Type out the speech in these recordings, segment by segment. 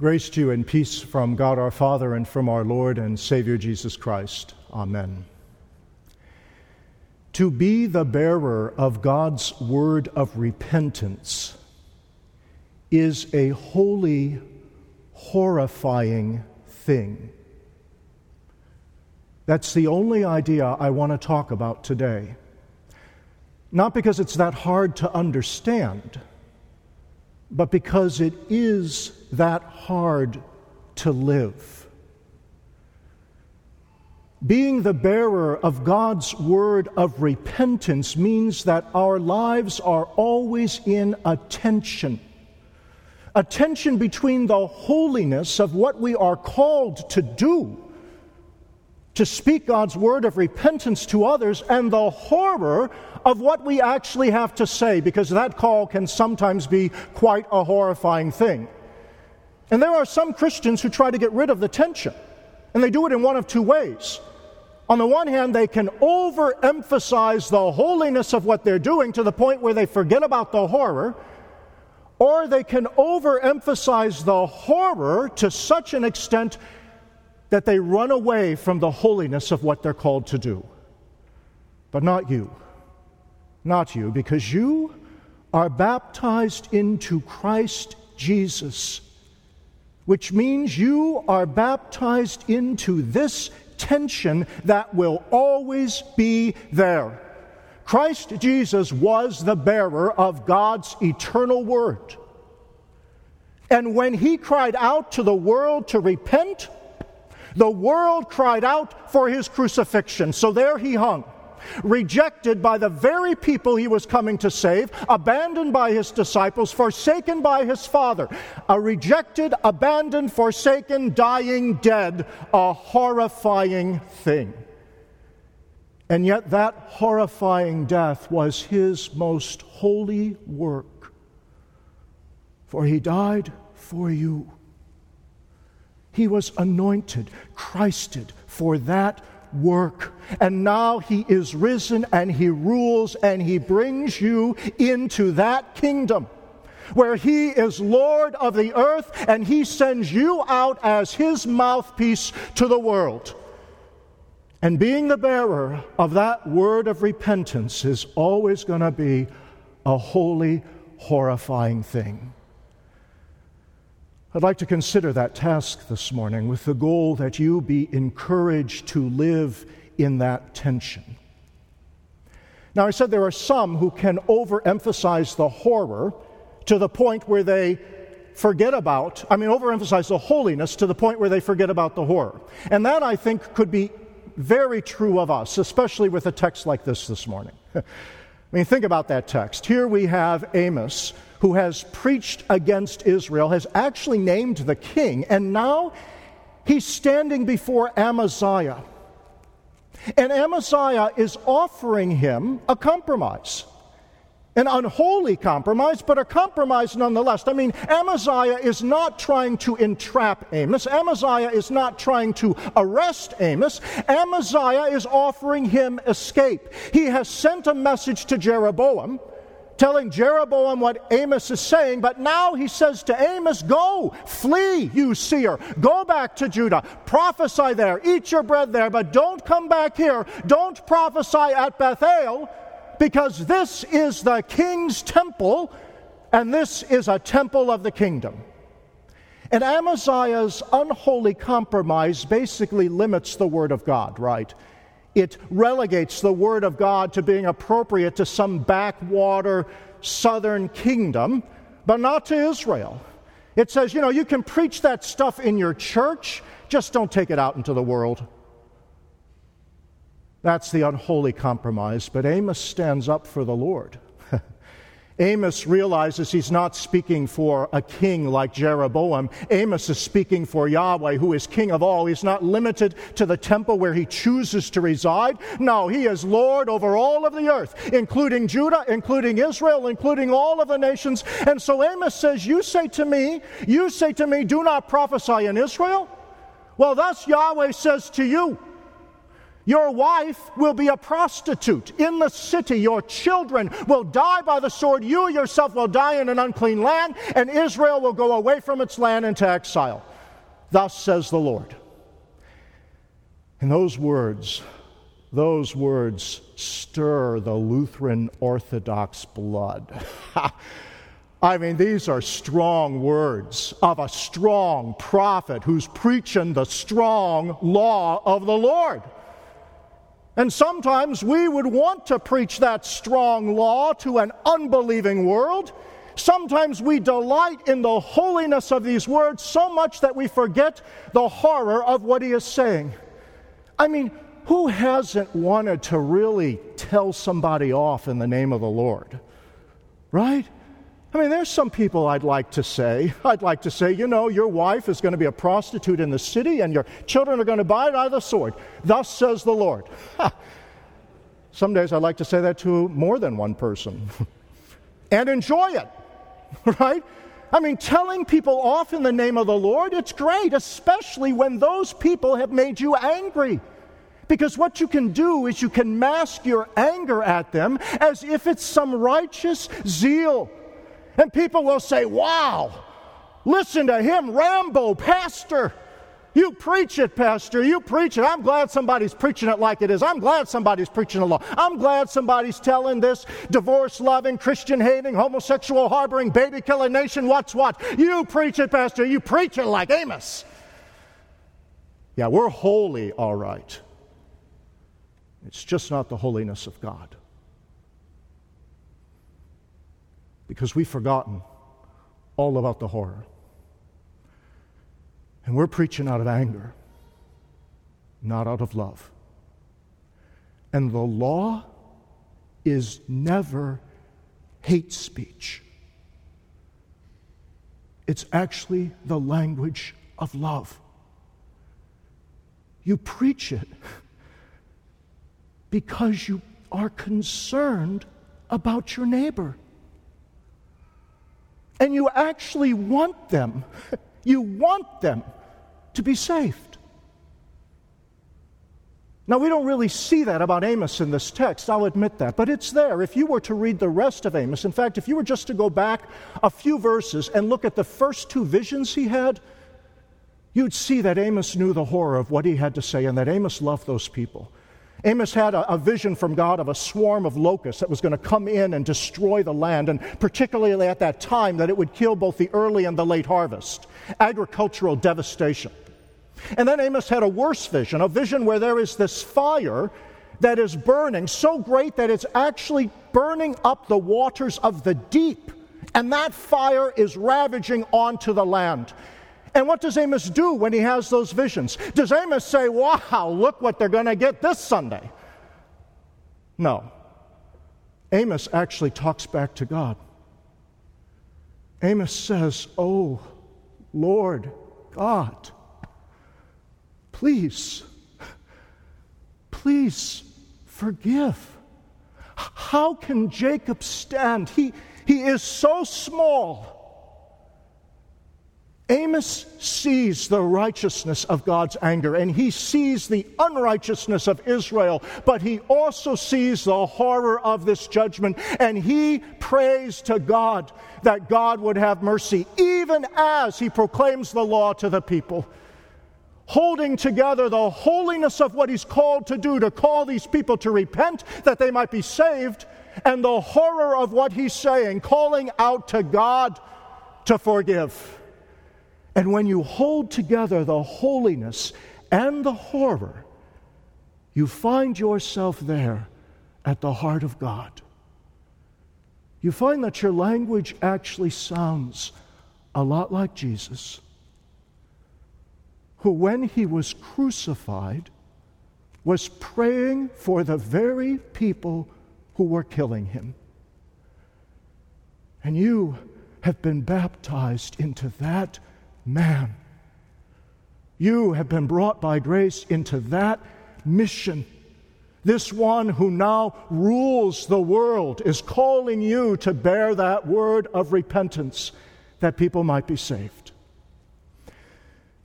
Grace to you and peace from God our Father and from our Lord and Savior Jesus Christ. Amen. To be the bearer of God's word of repentance is a holy, horrifying thing. That's the only idea I want to talk about today. Not because it's that hard to understand but because it is that hard to live. Being the bearer of God's word of repentance means that our lives are always in a tension. A tension between the holiness of what we are called to do to speak God's word of repentance to others and the horror of what we actually have to say, because that call can sometimes be quite a horrifying thing. And there are some Christians who try to get rid of the tension, and they do it in one of two ways. On the one hand, they can overemphasize the holiness of what they're doing to the point where they forget about the horror, or they can overemphasize the horror to such an extent that they run away from the holiness of what they're called to do. But not you. Not you, because you are baptized into Christ Jesus, which means you are baptized into this tension that will always be there. Christ Jesus was the bearer of God's eternal word. And when he cried out to the world to repent, the world cried out for his crucifixion, so there he hung. Rejected by the very people he was coming to save, abandoned by his disciples, forsaken by his father. A rejected, abandoned, forsaken, dying, dead, a horrifying thing. And yet, that horrifying death was his most holy work. For he died for you. He was anointed, Christed for that work. And now he is risen and he rules and he brings you into that kingdom where he is Lord of the earth and he sends you out as his mouthpiece to the world. And being the bearer of that word of repentance is always going to be a holy, horrifying thing. I'd like to consider that task this morning with the goal that you be encouraged to live in that tension. Now, I said there are some who can overemphasize the horror to the point where they forget about, I mean, overemphasize the holiness to the point where they forget about the horror. And that, I think, could be very true of us, especially with a text like this this morning. I mean, think about that text. Here we have Amos who has preached against Israel, has actually named the king, and now he's standing before Amaziah. And Amaziah is offering him a compromise. An unholy compromise, but a compromise nonetheless. I mean, Amaziah is not trying to entrap Amos. Amaziah is not trying to arrest Amos. Amaziah is offering him escape. He has sent a message to Jeroboam telling Jeroboam what Amos is saying, but now he says to Amos, Go, flee, you seer. Go back to Judah. Prophesy there. Eat your bread there, but don't come back here. Don't prophesy at Bethel, because this is the king's temple, and this is a temple of the kingdom. And Amaziah's unholy compromise basically limits the word of God, right? it relegates the Word of God to being appropriate to some backwater southern kingdom, but not to Israel. It says, you know, you can preach that stuff in your church, just don't take it out into the world. That's the unholy compromise. But Amos stands up for the Lord. Amos realizes he's not speaking for a king like Jeroboam. Amos is speaking for Yahweh, who is king of all. He's not limited to the temple where he chooses to reside. No, he is Lord over all of the earth, including Judah, including Israel, including all of the nations. And so Amos says, You say to me, you say to me, do not prophesy in Israel. Well, thus Yahweh says to you, Your wife will be a prostitute in the city. Your children will die by the sword. You yourself will die in an unclean land, and Israel will go away from its land into exile. Thus says the Lord. And those words, those words stir the Lutheran Orthodox blood. I mean, these are strong words of a strong prophet who's preaching the strong law of the Lord. And sometimes we would want to preach that strong law to an unbelieving world. Sometimes we delight in the holiness of these words so much that we forget the horror of what he is saying. I mean, who hasn't wanted to really tell somebody off in the name of the Lord? Right? I mean, there's some people I'd like to say. I'd like to say, you know, your wife is going to be a prostitute in the city and your children are going to buy it of the sword. Thus says the Lord. some days I'd like to say that to more than one person and enjoy it, right? I mean, telling people off in the name of the Lord, it's great, especially when those people have made you angry. Because what you can do is you can mask your anger at them as if it's some righteous zeal and people will say, Wow, listen to him, Rambo, Pastor. You preach it, Pastor. You preach it. I'm glad somebody's preaching it like it is. I'm glad somebody's preaching the law. I'm glad somebody's telling this divorce loving, Christian hating, homosexual harboring, baby killing nation what's what. You preach it, Pastor. You preach it like Amos. Yeah, we're holy, all right. It's just not the holiness of God. Because we've forgotten all about the horror. And we're preaching out of anger, not out of love. And the law is never hate speech, it's actually the language of love. You preach it because you are concerned about your neighbor and you actually want them. You want them to be saved. Now, we don't really see that about Amos in this text, I'll admit that, but it's there. If you were to read the rest of Amos, in fact, if you were just to go back a few verses and look at the first two visions he had, you'd see that Amos knew the horror of what he had to say and that Amos loved those people. Amos had a, a, vision from God of a swarm of locusts that was going to come in and destroy the land, and particularly at that time, that it would kill both the early and the late harvest. Agricultural devastation. And then Amos had a worse vision, a vision where there is this fire that is burning so great that it's actually burning up the waters of the deep. And that fire is ravaging onto the land. And what does Amos do when he has those visions? Does Amos say, Wow, look what they're going to get this Sunday? No. Amos actually talks back to God. Amos says, Oh, Lord God, please, please forgive. How can Jacob stand? He, he is so small. Amos sees the righteousness of God's anger and he sees the unrighteousness of Israel, but he also sees the horror of this judgment and he prays to God that God would have mercy, even as he proclaims the law to the people. Holding together the holiness of what he's called to do, to call these people to repent that they might be saved, and the horror of what he's saying, calling out to God to forgive. And when you hold together the holiness and the horror, you find yourself there at the heart of God. You find that your language actually sounds a lot like Jesus, who, when he was crucified, was praying for the very people who were killing him. And you have been baptized into that man. You have been brought by grace into that mission. This one who now rules the world is calling you to bear that word of repentance that people might be saved.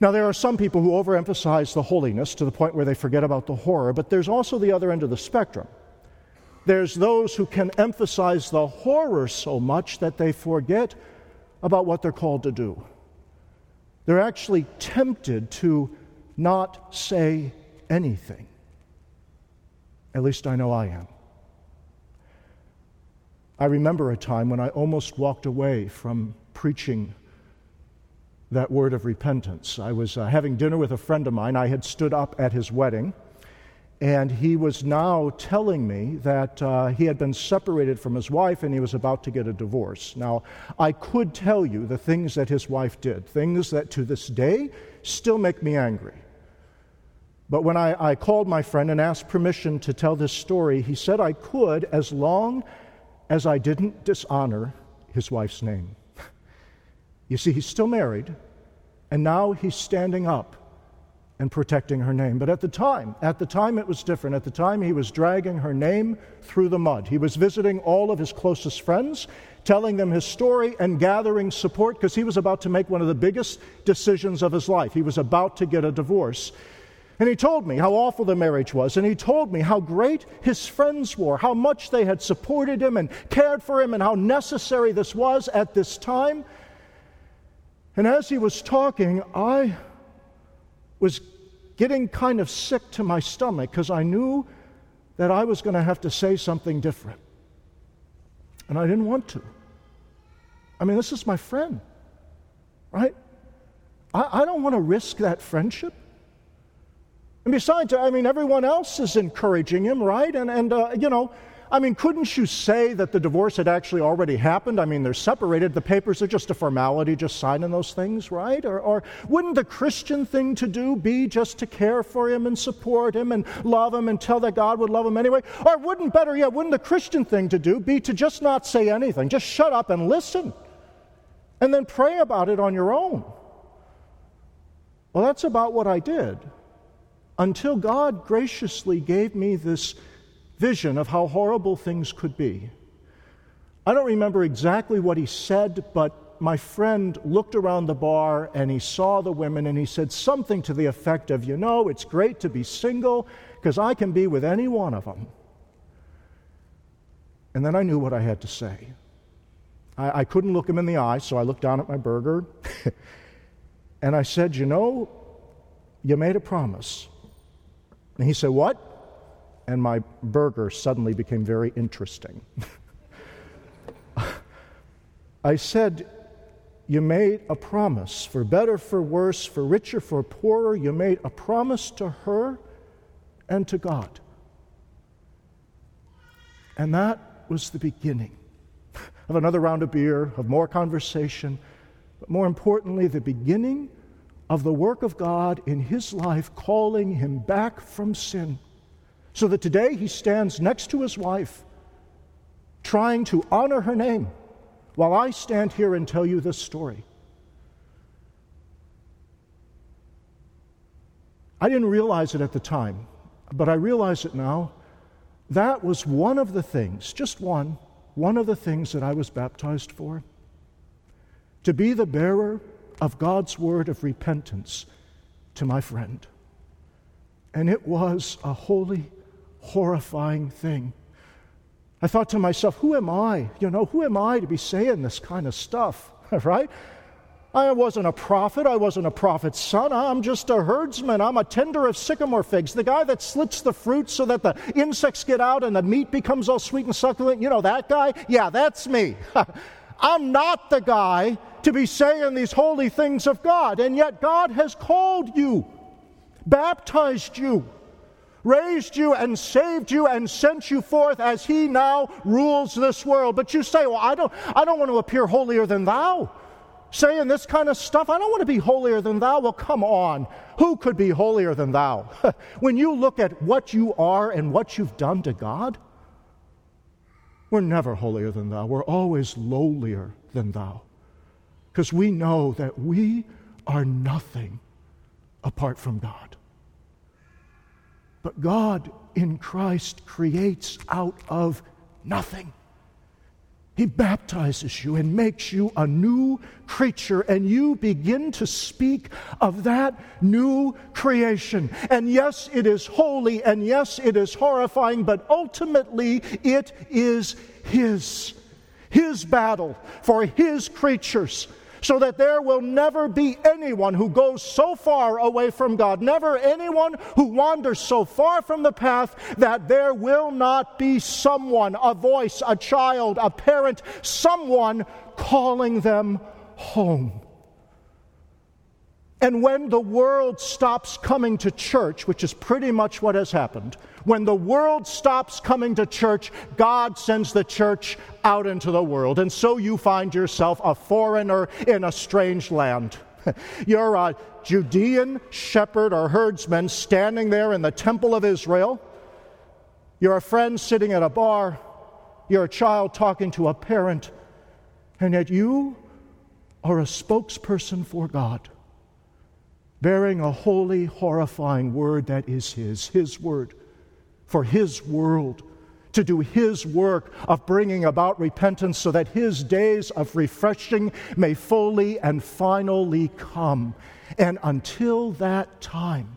Now, there are some people who overemphasize the holiness to the point where they forget about the horror, but there's also the other end of the spectrum. There's those who can emphasize the horror so much that they forget about what they're called to do. They're actually tempted to not say anything. At least I know I am. I remember a time when I almost walked away from preaching that word of repentance. I was uh, having dinner with a friend of mine. I had stood up at his wedding, and he was now telling me that uh, he had been separated from his wife and he was about to get a divorce. Now, I could tell you the things that his wife did, things that to this day still make me angry. But when I, I called my friend and asked permission to tell this story, he said I could as long as I didn't dishonor his wife's name. You see, he's still married, and now he's standing up and protecting her name. But at the time, at the time it was different. At the time, he was dragging her name through the mud. He was visiting all of his closest friends, telling them his story, and gathering support because he was about to make one of the biggest decisions of his life. He was about to get a divorce. And he told me how awful the marriage was, and he told me how great his friends were, how much they had supported him and cared for him, and how necessary this was at this time. And as he was talking, I was getting kind of sick to my stomach because I knew that I was going to have to say something different. And I didn't want to. I mean, this is my friend, right? I, I don't want to risk that friendship. And besides, I mean, everyone else is encouraging him, right? And, and uh, you know, I mean, couldn't you say that the divorce had actually already happened? I mean, they're separated. The papers are just a formality, just signing those things, right? Or, or wouldn't the Christian thing to do be just to care for him and support him and love him and tell that God would love him anyway? Or wouldn't, better yet, wouldn't the Christian thing to do be to just not say anything? Just shut up and listen. And then pray about it on your own. Well, that's about what I did until God graciously gave me this vision of how horrible things could be. I don't remember exactly what he said, but my friend looked around the bar and he saw the women and he said something to the effect of, You know, it's great to be single because I can be with any one of them. And then I knew what I had to say. I, I couldn't look him in the eye, so I looked down at my burger and I said, You know, you made a promise. And he said, What? And my burger suddenly became very interesting. I said, You made a promise, for better, for worse, for richer, for poorer. You made a promise to her and to God. And that was the beginning of another round of beer, of more conversation, but more importantly, the beginning of the work of God in his life, calling him back from sin so that today he stands next to his wife, trying to honor her name, while I stand here and tell you this story. I didn't realize it at the time, but I realize it now. That was one of the things, just one, one of the things that I was baptized for. To be the bearer of God's word of repentance to my friend. And it was a holy horrifying thing. I thought to myself, who am I? You know, who am I to be saying this kind of stuff, right? I wasn't a prophet. I wasn't a prophet's son. I'm just a herdsman. I'm a tender of sycamore figs. The guy that slits the fruit so that the insects get out and the meat becomes all sweet and succulent. You know that guy? Yeah, that's me. I'm not the guy to be saying these holy things of God. And yet God has called you, baptized you raised you and saved you and sent you forth as he now rules this world. But you say, Well, I don't, I don't want to appear holier than thou. Saying this kind of stuff, I don't want to be holier than thou. Well, come on. Who could be holier than thou? when you look at what you are and what you've done to God, we're never holier than thou. We're always lowlier than thou. Because we know that we are nothing apart from God. But God in Christ creates out of nothing. He baptizes you and makes you a new creature, and you begin to speak of that new creation. And yes, it is holy, and yes, it is horrifying, but ultimately it is His. His battle for His creatures so that there will never be anyone who goes so far away from God, never anyone who wanders so far from the path that there will not be someone, a voice, a child, a parent, someone calling them home. And when the world stops coming to church, which is pretty much what has happened, when the world stops coming to church, God sends the church out into the world. And so you find yourself a foreigner in a strange land. You're a Judean shepherd or herdsman standing there in the temple of Israel. You're a friend sitting at a bar. You're a child talking to a parent. And yet you are a spokesperson for God bearing a holy, horrifying word that is His, His word, for His world, to do His work of bringing about repentance so that His days of refreshing may fully and finally come. And until that time,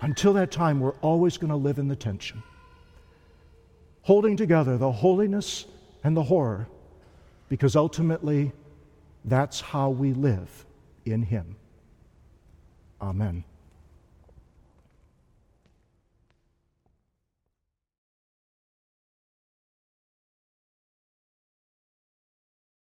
until that time, we're always going to live in the tension, holding together the holiness and the horror, because ultimately, that's how we live in Him. Amen.